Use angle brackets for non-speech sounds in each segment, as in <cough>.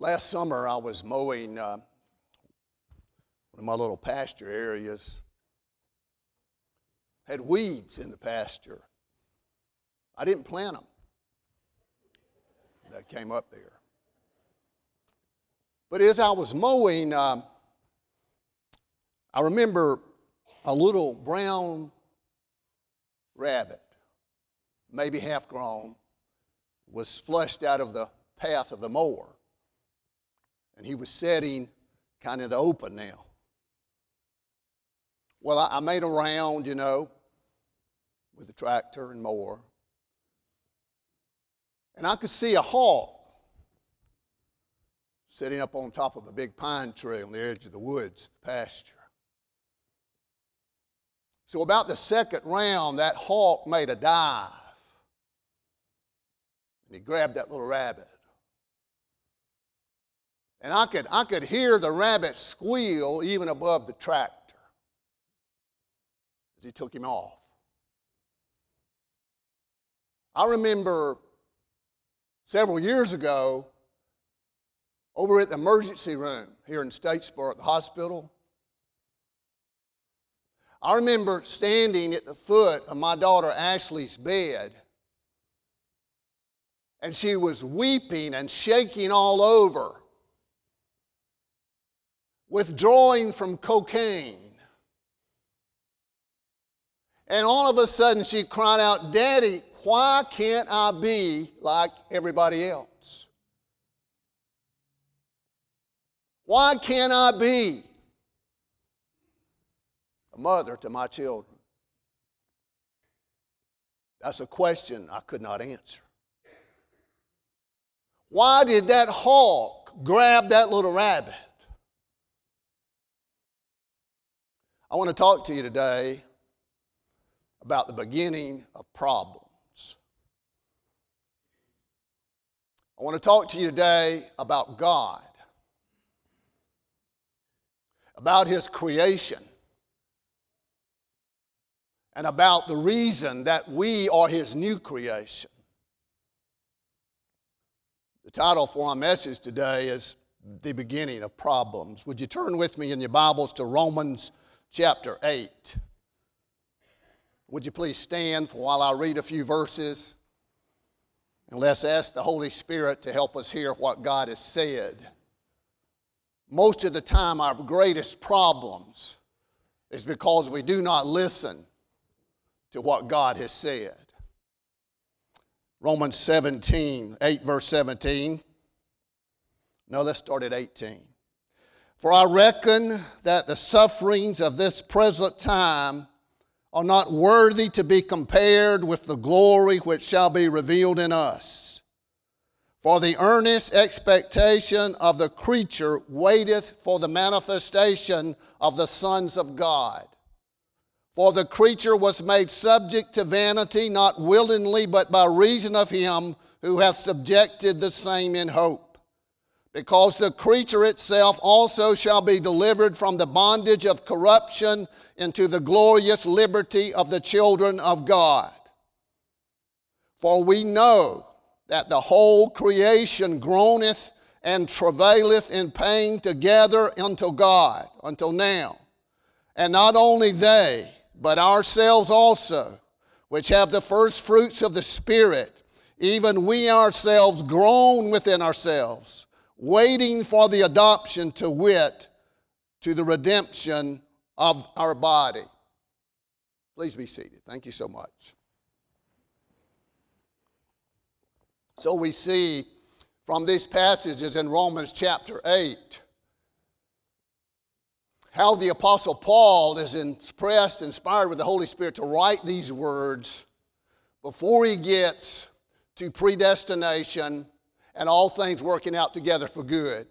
Last summer, I was mowing uh, one of my little pasture areas. Had weeds in the pasture. I didn't plant them. That came up there. But as I was mowing, um, I remember a little brown rabbit, maybe half grown, was flushed out of the path of the mower. And he was setting kind of the open now. Well, I, I made a round, you know, with the tractor and more. And I could see a hawk sitting up on top of a big pine tree on the edge of the woods, the pasture. So, about the second round, that hawk made a dive. And he grabbed that little rabbit. And I could, I could hear the rabbit squeal even above the tractor as he took him off. I remember several years ago over at the emergency room here in Statesboro at the hospital. I remember standing at the foot of my daughter Ashley's bed, and she was weeping and shaking all over, withdrawing from cocaine. And all of a sudden she cried out, Daddy, why can't I be like everybody else? Why can't I be a mother to my children? That's a question I could not answer. Why did that hawk grab that little rabbit? I want to talk to you today about the beginning of problems. I want to talk to you today about God about his creation and about the reason that we are his new creation. The title for our message today is The Beginning of Problems. Would you turn with me in your Bibles to Romans chapter 8? Would you please stand for while I read a few verses? And let's ask the Holy Spirit to help us hear what God has said most of the time our greatest problems is because we do not listen to what God has said. Romans 17, 8 verse 17. No, let's start at 18. For I reckon that the sufferings of this present time are not worthy to be compared with the glory which shall be revealed in us. For the earnest expectation of the creature waiteth for the manifestation of the sons of God. For the creature was made subject to vanity, not willingly, but by reason of him who hath subjected the same in hope. Because the creature itself also shall be delivered from the bondage of corruption into the glorious liberty of the children of God. For we know that the whole creation groaneth and travaileth in pain together until God, until now. And not only they, but ourselves also, which have the first fruits of the Spirit, even we ourselves groan within ourselves, waiting for the adoption to wit, to the redemption of our body. Please be seated. Thank you so much. So we see from these passages in Romans chapter 8 how the Apostle Paul is impressed, inspired with the Holy Spirit to write these words before he gets to predestination and all things working out together for good.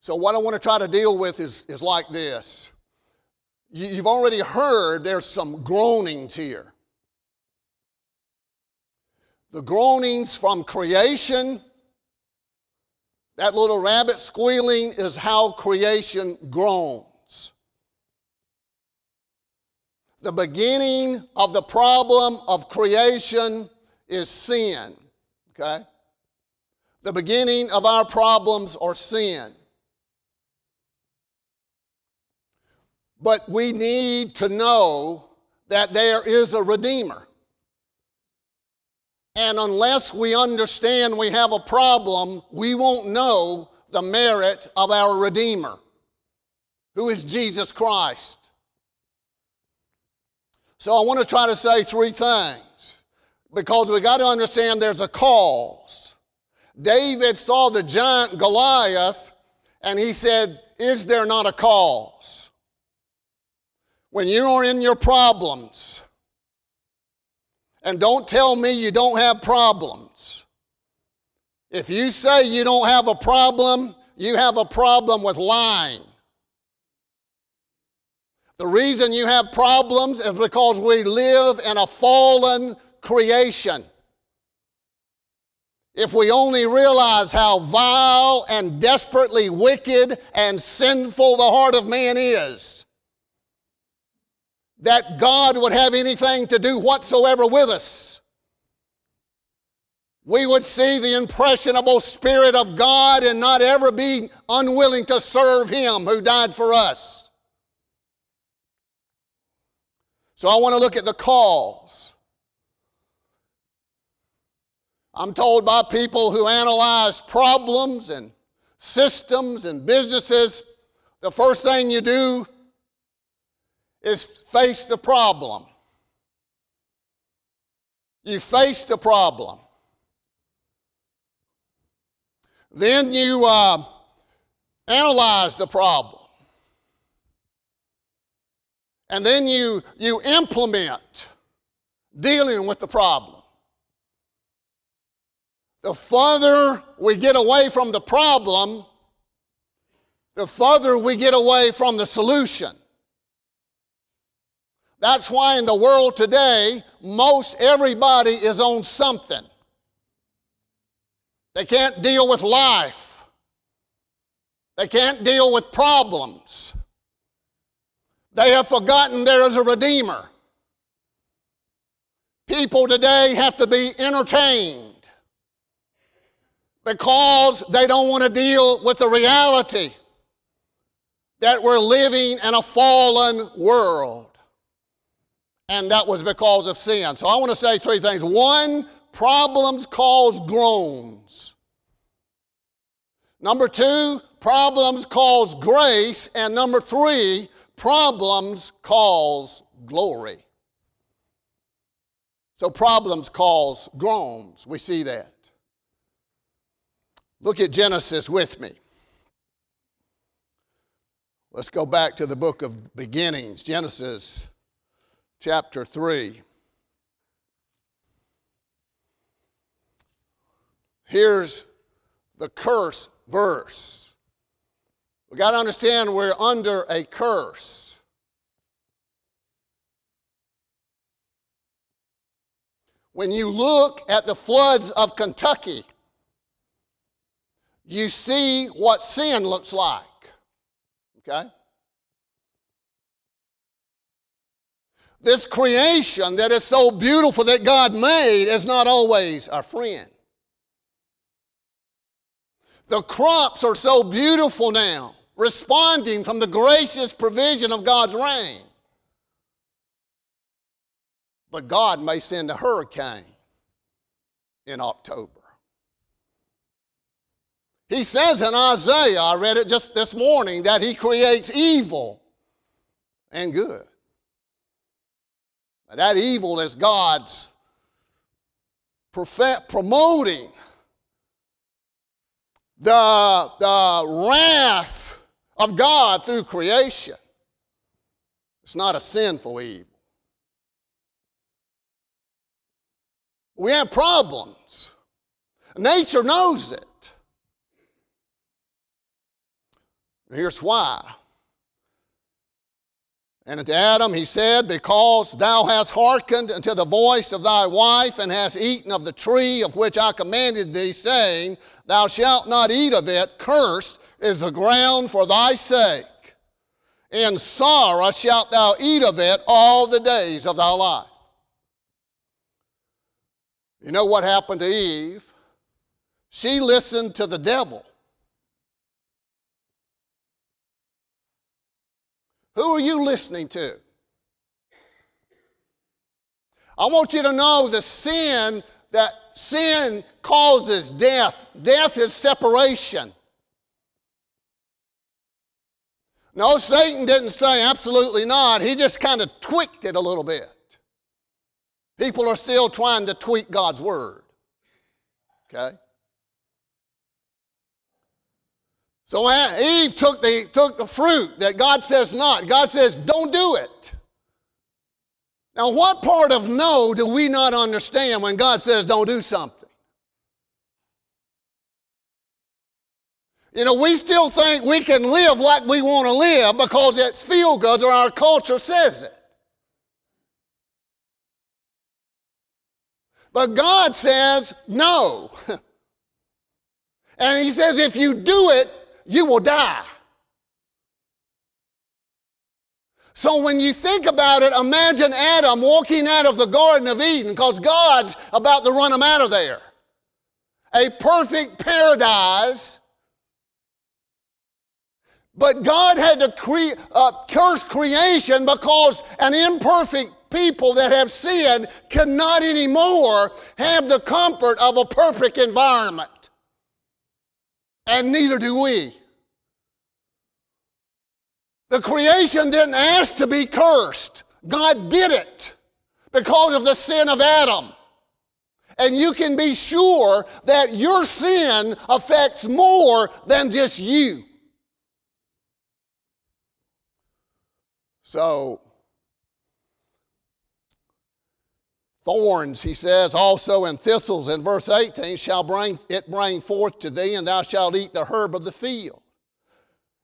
So, what I want to try to deal with is, is like this. You've already heard there's some groanings here the groanings from creation. That little rabbit squealing is how creation groans. The beginning of the problem of creation is sin, okay? The beginning of our problems are sin. But we need to know that there is a Redeemer. And unless we understand we have a problem, we won't know the merit of our Redeemer, who is Jesus Christ. So I want to try to say three things because we got to understand there's a cause. David saw the giant Goliath and he said, Is there not a cause? When you are in your problems, and don't tell me you don't have problems. If you say you don't have a problem, you have a problem with lying. The reason you have problems is because we live in a fallen creation. If we only realize how vile and desperately wicked and sinful the heart of man is, that God would have anything to do whatsoever with us. We would see the impressionable Spirit of God and not ever be unwilling to serve Him who died for us. So I want to look at the cause. I'm told by people who analyze problems and systems and businesses, the first thing you do is face the problem. You face the problem. Then you uh, analyze the problem. And then you, you implement dealing with the problem. The further we get away from the problem, the further we get away from the solution. That's why in the world today, most everybody is on something. They can't deal with life. They can't deal with problems. They have forgotten there is a Redeemer. People today have to be entertained because they don't want to deal with the reality that we're living in a fallen world and that was because of sin. So I want to say three things. One, problems cause groans. Number two, problems cause grace. And number three, problems cause glory. So problems cause groans. We see that. Look at Genesis with me. Let's go back to the book of beginnings, Genesis chapter 3. Here's the curse verse. We got to understand we're under a curse. When you look at the floods of Kentucky, you see what sin looks like. Okay? This creation that is so beautiful that God made is not always our friend. The crops are so beautiful now, responding from the gracious provision of God's rain. But God may send a hurricane in October. He says in Isaiah, I read it just this morning, that He creates evil and good. That evil is God's promoting the, the wrath of God through creation. It's not a sinful evil. We have problems. Nature knows it. Here's why. And unto Adam he said, Because thou hast hearkened unto the voice of thy wife, and hast eaten of the tree of which I commanded thee, saying, Thou shalt not eat of it, cursed is the ground for thy sake. In sorrow shalt thou eat of it all the days of thy life. You know what happened to Eve? She listened to the devil. Who are you listening to? I want you to know the sin that sin causes death. Death is separation. No, Satan didn't say absolutely not. He just kind of tweaked it a little bit. People are still trying to tweak God's word. Okay? So Eve took the, took the fruit that God says not. God says, don't do it. Now, what part of no do we not understand when God says don't do something? You know, we still think we can live like we want to live because it's feel good or our culture says it. But God says no. <laughs> and He says if you do it, you will die. So when you think about it, imagine Adam walking out of the Garden of Eden because God's about to run him out of there. A perfect paradise. But God had to cre- uh, curse creation because an imperfect people that have sinned cannot anymore have the comfort of a perfect environment. And neither do we. The creation didn't ask to be cursed, God did it because of the sin of Adam. And you can be sure that your sin affects more than just you. So, thorns, he says, also and thistles in verse 18 shall bring it bring forth to thee, and thou shalt eat the herb of the field.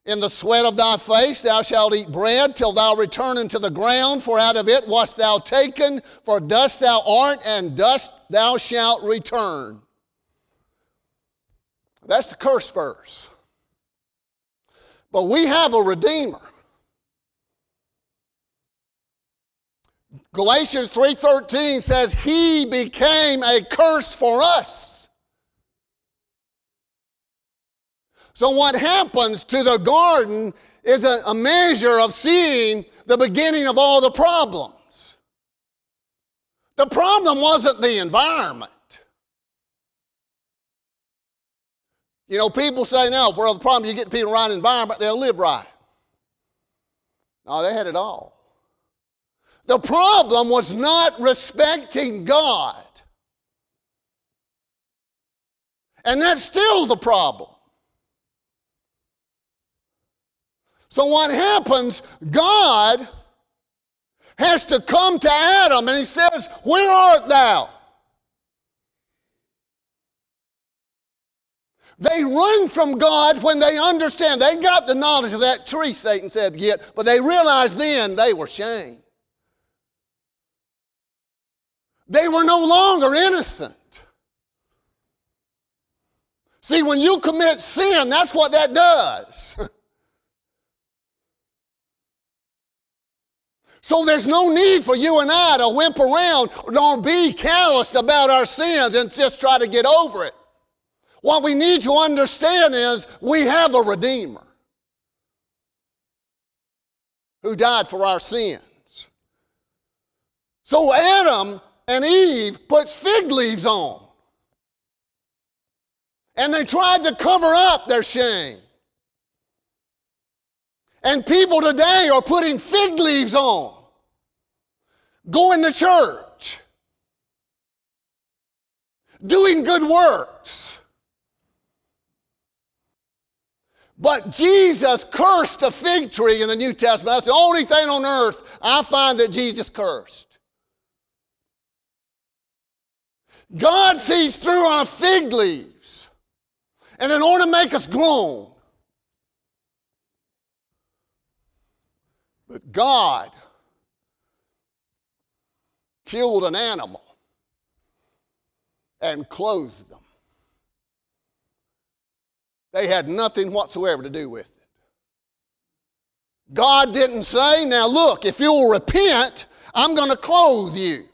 In the sweat of thy face thou shalt eat bread till thou return into the ground, for out of it wast thou taken, for dust thou art, and dust thou shalt return. That's the curse verse. But we have a Redeemer. Galatians 3:13 says he became a curse for us. So what happens to the garden is a, a measure of seeing the beginning of all the problems. The problem wasn't the environment. You know, people say now, well, the problem you get people right environment, they'll live right. No, they had it all. The problem was not respecting God. And that's still the problem. So, what happens, God has to come to Adam and he says, Where art thou? They run from God when they understand. They got the knowledge of that tree, Satan said, get, but they realized then they were shamed. They were no longer innocent. See, when you commit sin, that's what that does. <laughs> So there's no need for you and I to whimp around or be callous about our sins and just try to get over it. What we need to understand is we have a Redeemer who died for our sins. So Adam and Eve put fig leaves on. And they tried to cover up their shame. And people today are putting fig leaves on, going to church, doing good works. But Jesus cursed the fig tree in the New Testament. That's the only thing on earth I find that Jesus cursed. God sees through our fig leaves. And in order to make us grown, but God killed an animal and clothed them. They had nothing whatsoever to do with it. God didn't say, now look, if you'll repent, I'm going to clothe you.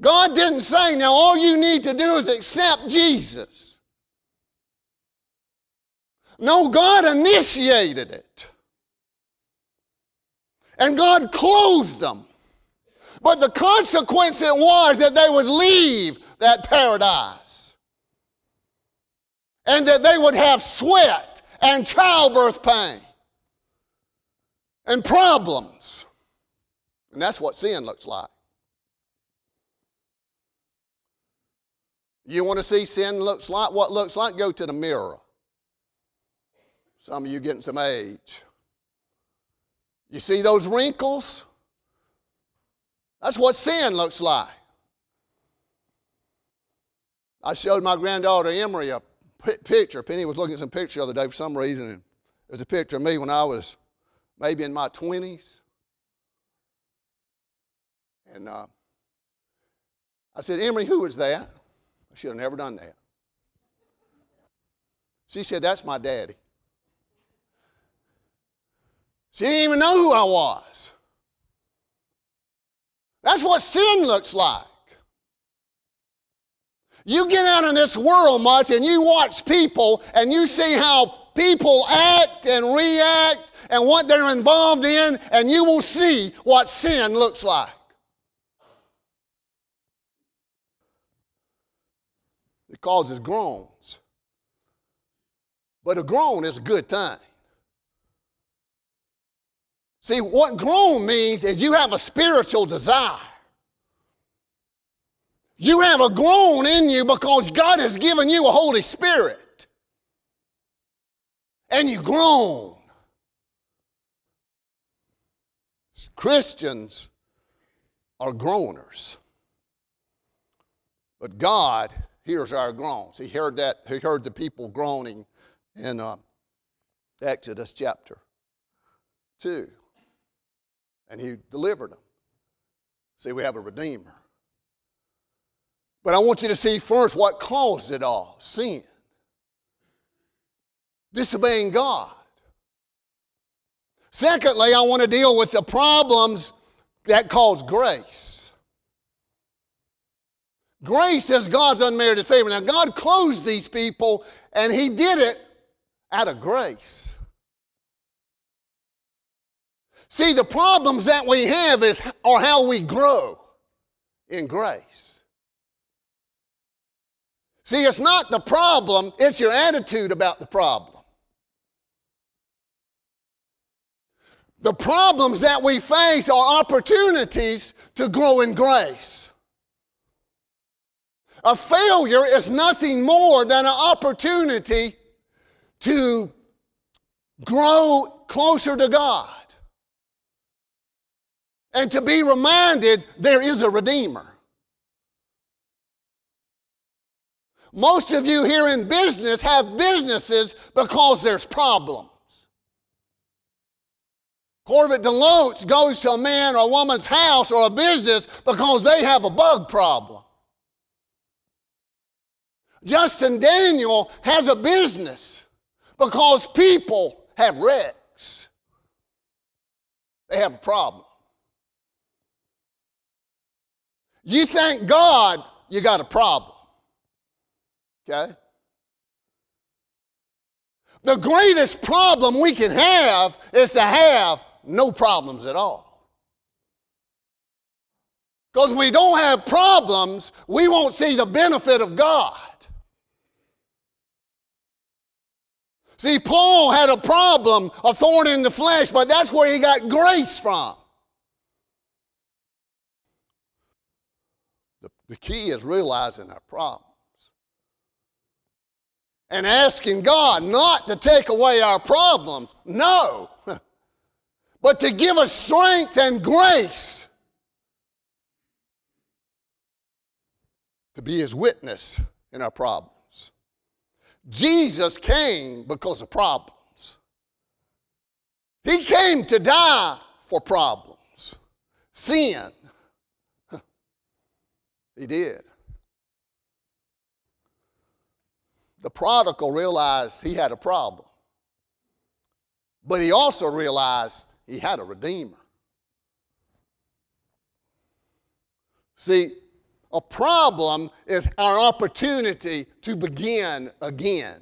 God didn't say, now all you need to do is accept Jesus. No, God initiated it. And God closed them. But the consequence it was that they would leave that paradise. And that they would have sweat and childbirth pain and problems. And that's what sin looks like. You want to see sin looks like what looks like? Go to the mirror. Some of you getting some age. You see those wrinkles? That's what sin looks like. I showed my granddaughter Emery a picture. Penny was looking at some picture the other day for some reason. It was a picture of me when I was maybe in my 20s. And uh, I said, Emery, who was that? I should have never done that. She said, That's my daddy. She didn't even know who I was. That's what sin looks like. You get out in this world much and you watch people and you see how people act and react and what they're involved in, and you will see what sin looks like. Causes groans. But a groan is a good thing. See, what groan means is you have a spiritual desire. You have a groan in you because God has given you a Holy Spirit. And you groan. Christians are groaners. But God hears our groans. He heard that, he heard the people groaning in uh, Exodus chapter 2 and he delivered them. See, we have a Redeemer. But I want you to see first what caused it all sin. Disobeying God. Secondly, I want to deal with the problems that cause grace. Grace is God's unmerited favor. Now, God closed these people, and He did it out of grace. See, the problems that we have is, are how we grow in grace. See, it's not the problem, it's your attitude about the problem. The problems that we face are opportunities to grow in grace. A failure is nothing more than an opportunity to grow closer to God and to be reminded there is a Redeemer. Most of you here in business have businesses because there's problems. Corbett Deloach goes to a man or a woman's house or a business because they have a bug problem. Justin Daniel has a business because people have wrecks. They have a problem. You thank God you got a problem. Okay? The greatest problem we can have is to have no problems at all. Because we don't have problems, we won't see the benefit of God. See, Paul had a problem, a thorn in the flesh, but that's where he got grace from. The the key is realizing our problems and asking God not to take away our problems, no, <laughs> but to give us strength and grace to be His witness in our problems. Jesus came because of problems. He came to die for problems, sin, <laughs> he did. The prodigal realized he had a problem, but he also realized he had a redeemer. See, A problem is our opportunity to begin again.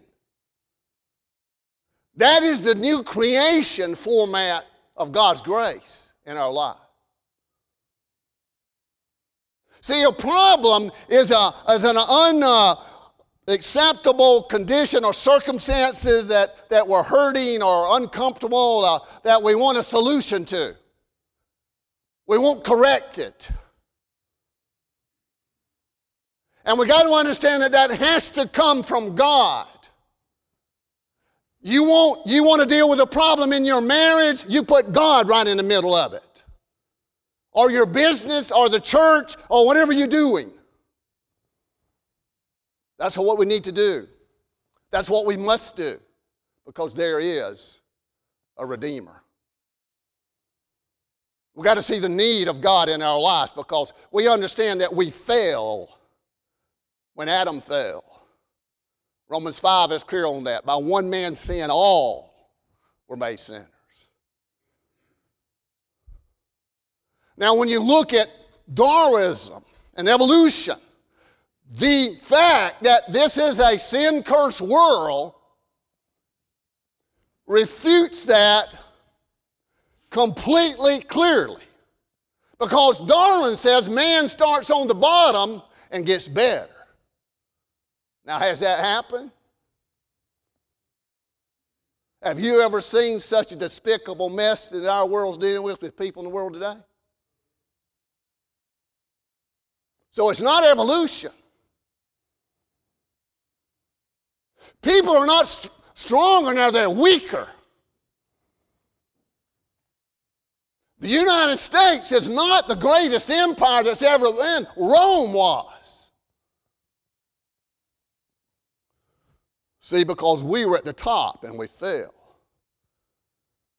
That is the new creation format of God's grace in our life. See, a problem is, a, is an unacceptable uh, condition or circumstances that, that we're hurting or uncomfortable uh, that we want a solution to. We won't correct it. And we got to understand that that has to come from God. You want, you want to deal with a problem in your marriage, you put God right in the middle of it. Or your business, or the church, or whatever you're doing. That's what we need to do. That's what we must do. Because there is a Redeemer. We've got to see the need of God in our lives because we understand that we fail when Adam fell. Romans 5 is clear on that. By one man's sin, all were made sinners. Now, when you look at Darwinism and evolution, the fact that this is a sin cursed world refutes that completely clearly. Because Darwin says man starts on the bottom and gets better. Now, has that happened? Have you ever seen such a despicable mess that our world's dealing with with people in the world today? So it's not evolution. People are not st- stronger now, they're weaker. The United States is not the greatest empire that's ever been. Rome was. See, because we were at the top and we fell.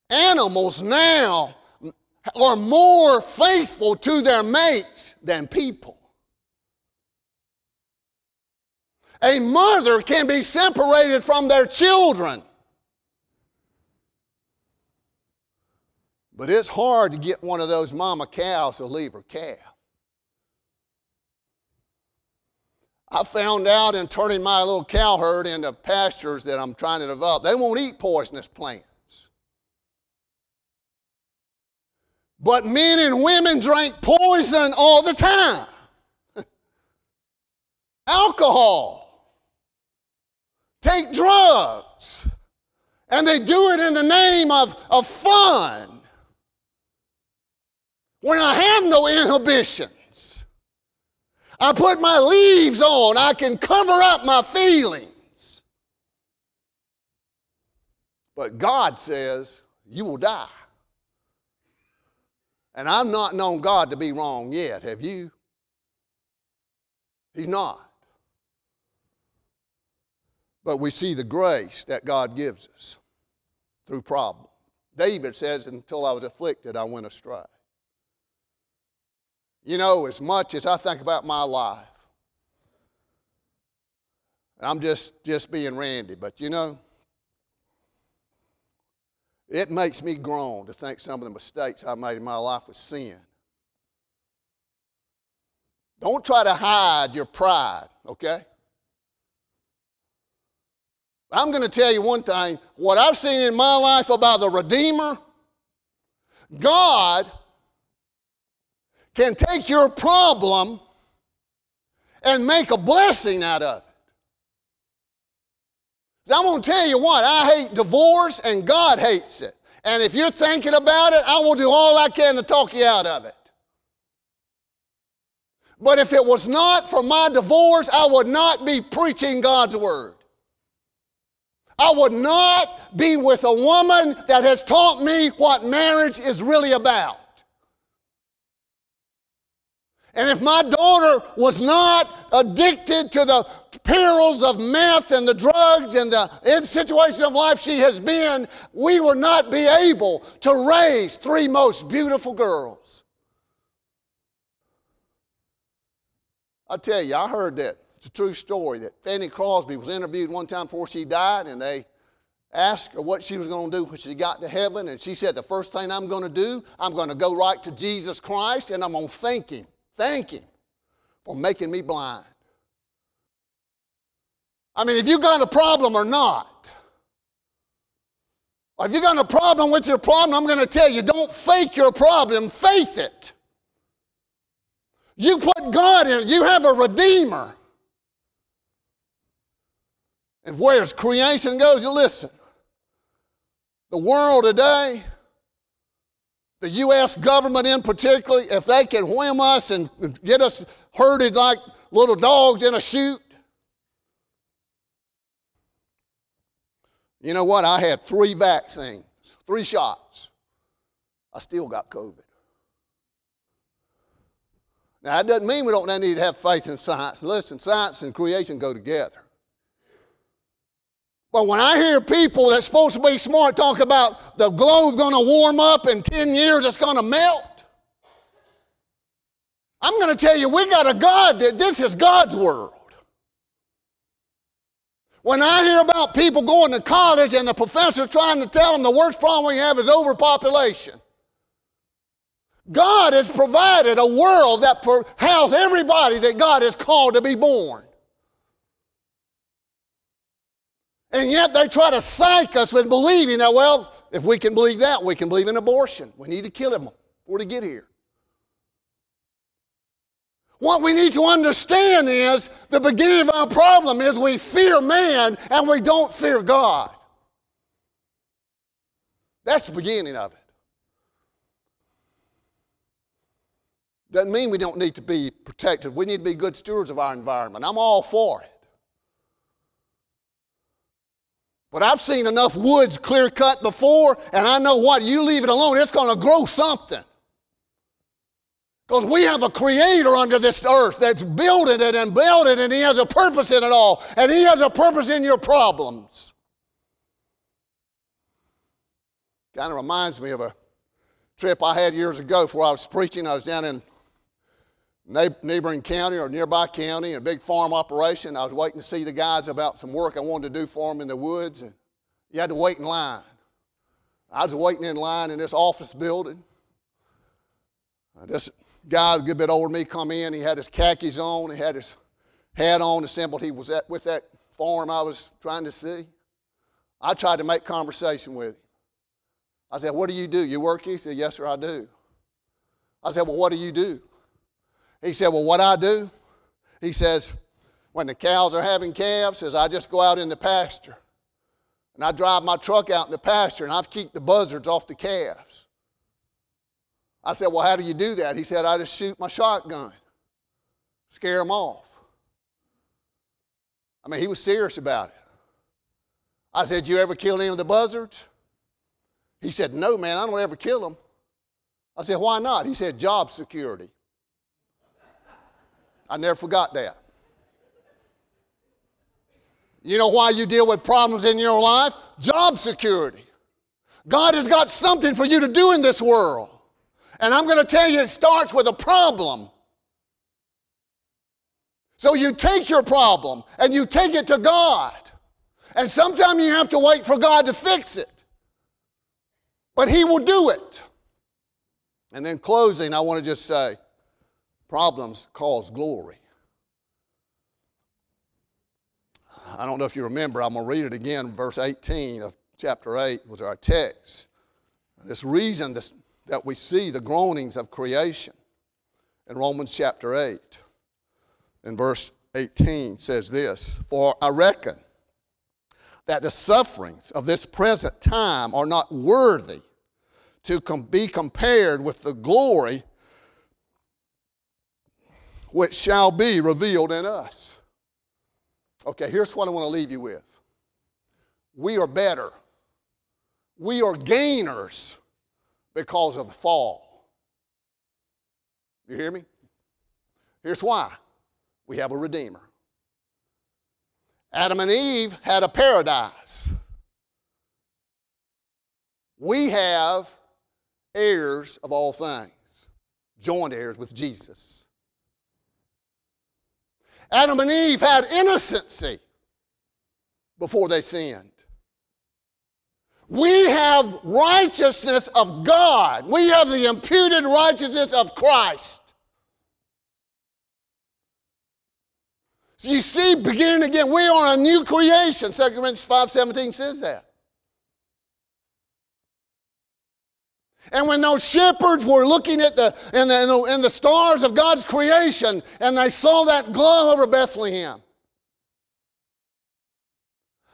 Animals now are more faithful to their mates than people. A mother can be separated from their children. But it's hard to get one of those mama cows to leave her calf. I found out in turning my little cow herd into pastures that I'm trying to develop, they won't eat poisonous plants. But men and women drink poison all the time. <laughs> Alcohol. Take drugs. And they do it in the name of, of fun. When I have no inhibition. I put my leaves on. I can cover up my feelings. But God says, you will die. And I've not known God to be wrong yet, have you? He's not. But we see the grace that God gives us through problems. David says, Until I was afflicted, I went astray. You know, as much as I think about my life, I'm just, just being Randy, but you know, it makes me groan to think some of the mistakes I made in my life with sin. Don't try to hide your pride, okay? I'm going to tell you one thing what I've seen in my life about the Redeemer, God can take your problem and make a blessing out of it. I'm going to tell you what, I hate divorce and God hates it. And if you're thinking about it, I will do all I can to talk you out of it. But if it was not for my divorce, I would not be preaching God's word. I would not be with a woman that has taught me what marriage is really about. And if my daughter was not addicted to the perils of meth and the drugs and the situation of life she has been, we would not be able to raise three most beautiful girls. I tell you, I heard that. It's a true story that Fanny Crosby was interviewed one time before she died, and they asked her what she was going to do when she got to heaven, and she said, The first thing I'm going to do, I'm going to go right to Jesus Christ and I'm going to thank Him thank Him or making me blind. I mean, if you got a problem or not, or if you got a problem with your problem, I'm going to tell you don't fake your problem, faith it. You put God in it, you have a redeemer. And where's creation goes, you listen. The world today, the U.S. government in particular, if they can whim us and get us herded like little dogs in a chute, you know what? I had three vaccines, three shots. I still got COVID. Now, that doesn't mean we don't need to have faith in science. Listen, science and creation go together. But when I hear people that's supposed to be smart talk about the globe going to warm up in 10 years, it's going to melt. I'm going to tell you, we got a God that this is God's world. When I hear about people going to college and the professor trying to tell them the worst problem we have is overpopulation, God has provided a world that houses everybody that God has called to be born. And yet they try to psych us with believing that, well, if we can believe that, we can believe in abortion. We need to kill them before they get here. What we need to understand is the beginning of our problem is we fear man and we don't fear God. That's the beginning of it. Doesn't mean we don't need to be protected. We need to be good stewards of our environment. I'm all for it. But I've seen enough woods clear cut before, and I know what, you leave it alone, it's going to grow something. Because we have a creator under this earth that's building it and building it, and he has a purpose in it all, and he has a purpose in your problems. Kind of reminds me of a trip I had years ago before I was preaching. I was down in neighboring county or nearby county, a big farm operation. I was waiting to see the guys about some work I wanted to do for them in the woods, and you had to wait in line. I was waiting in line in this office building. Uh, this guy, a good bit older than me, come in. He had his khakis on. He had his hat on, assembled. He was at, with that farm I was trying to see. I tried to make conversation with him. I said, What do you do? You work here? He said, Yes, sir, I do. I said, Well, what do you do? He said, Well, what I do? He says, When the cows are having calves, says, I just go out in the pasture. And I drive my truck out in the pasture and I keep the buzzards off the calves. I said, Well, how do you do that? He said, I just shoot my shotgun, scare them off. I mean, he was serious about it. I said, You ever kill any of the buzzards? He said, No, man, I don't ever kill them. I said, Why not? He said, Job security. I never forgot that. You know why you deal with problems in your life? Job security. God has got something for you to do in this world. And I'm going to tell you, it starts with a problem. So you take your problem and you take it to God. And sometimes you have to wait for God to fix it. But He will do it. And then closing, I want to just say Problems cause glory. I don't know if you remember, I'm going to read it again. Verse 18 of chapter 8 was our text. This reason this, that we see the groanings of creation in Romans chapter 8. In verse 18 says this For I reckon that the sufferings of this present time are not worthy to com- be compared with the glory which shall be revealed in us. Okay, here's what I want to leave you with. We are better. We are gainers because of the fall. You hear me? Here's why we have a Redeemer. Adam and Eve had a paradise. We have heirs of all things, joint heirs with Jesus. Adam and Eve had innocency before they sinned. We have righteousness of God. We have the imputed righteousness of Christ. So you see, beginning again, we are a new creation. 2 Corinthians 5.17 says that. And when those shepherds were looking at the in, the, in the, the stars of God's creation and they saw that glow over Bethlehem,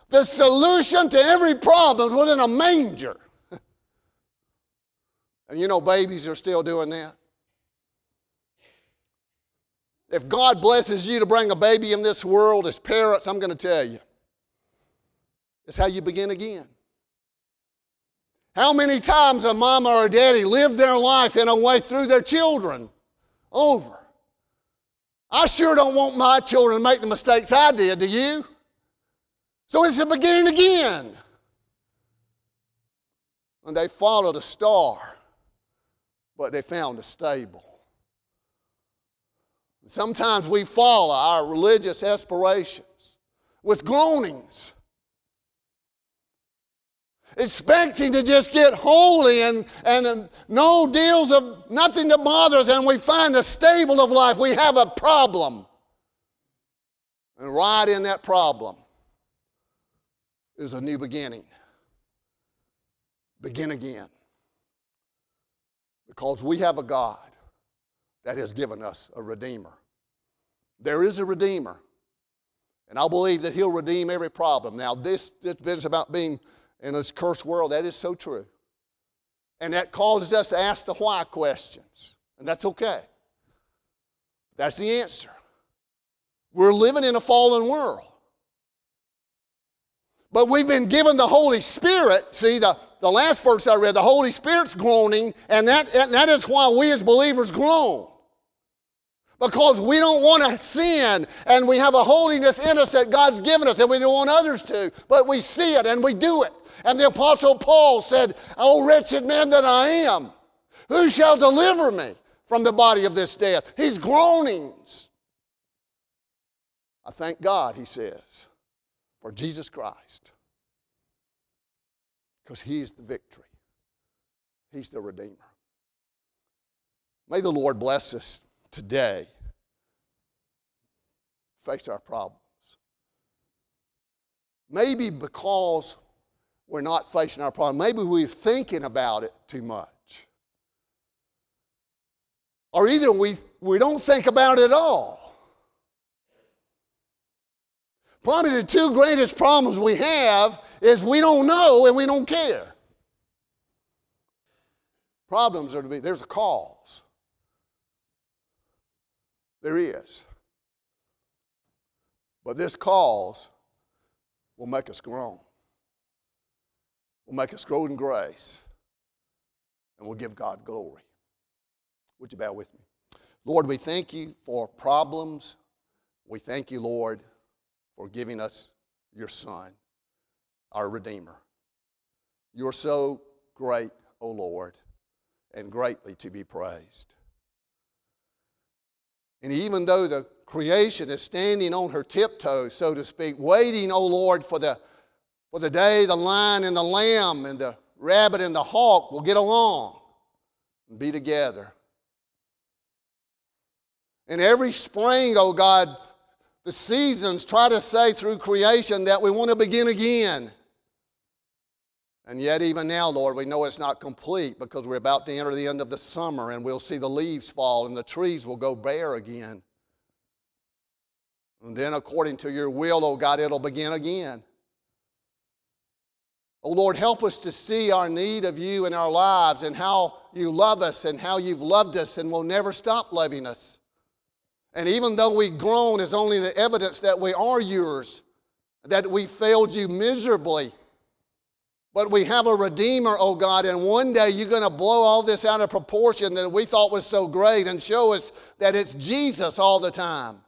the solution to every problem was in a manger. <laughs> and you know, babies are still doing that. If God blesses you to bring a baby in this world as parents, I'm going to tell you, it's how you begin again. How many times a mama or a daddy lived their life in a way through their children over? I sure don't want my children to make the mistakes I did, do you? So it's the beginning again. And they followed a star, but they found a stable. Sometimes we follow our religious aspirations with groanings expecting to just get holy and, and no deals of nothing to bother us, and we find a stable of life. We have a problem. And right in that problem is a new beginning. Begin again. Because we have a God that has given us a Redeemer. There is a Redeemer. And I believe that He'll redeem every problem. Now, this, this business about being in this cursed world. That is so true. And that causes us to ask the why questions. And that's okay. That's the answer. We're living in a fallen world. But we've been given the Holy Spirit. See, the, the last verse I read, the Holy Spirit's groaning, and that, and that is why we as believers groan. Because we don't want to sin, and we have a holiness in us that God's given us, and we don't want others to, but we see it and we do it. And the Apostle Paul said, Oh, wretched man that I am, who shall deliver me from the body of this death? His groanings. I thank God, he says, for Jesus Christ, because he's the victory, he's the Redeemer. May the Lord bless us today. Face our problems. Maybe because we're not facing our problem. Maybe we're thinking about it too much. Or either we, we don't think about it at all. Probably the two greatest problems we have is we don't know and we don't care. Problems are to be, there's a cause. There is. But this cause will make us groan will make us grow in grace and will give God glory. Would you bow with me? Lord, we thank you for problems. We thank you, Lord, for giving us your Son, our Redeemer. You're so great, O Lord, and greatly to be praised. And even though the creation is standing on her tiptoes, so to speak, waiting, O Lord, for the for the day the lion and the lamb and the rabbit and the hawk will get along and be together. And every spring, oh God, the seasons try to say through creation that we want to begin again. And yet, even now, Lord, we know it's not complete because we're about to enter the end of the summer and we'll see the leaves fall and the trees will go bare again. And then, according to your will, oh God, it'll begin again. Oh Lord, help us to see our need of you in our lives and how you love us and how you've loved us and will never stop loving us. And even though we groan is only the evidence that we are yours, that we failed you miserably. But we have a Redeemer, oh God, and one day you're going to blow all this out of proportion that we thought was so great and show us that it's Jesus all the time.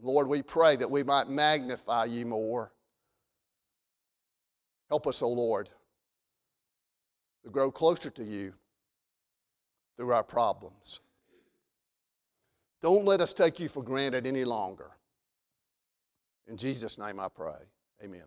Lord, we pray that we might magnify you more. Help us, O oh Lord, to grow closer to you through our problems. Don't let us take you for granted any longer. In Jesus' name I pray. Amen.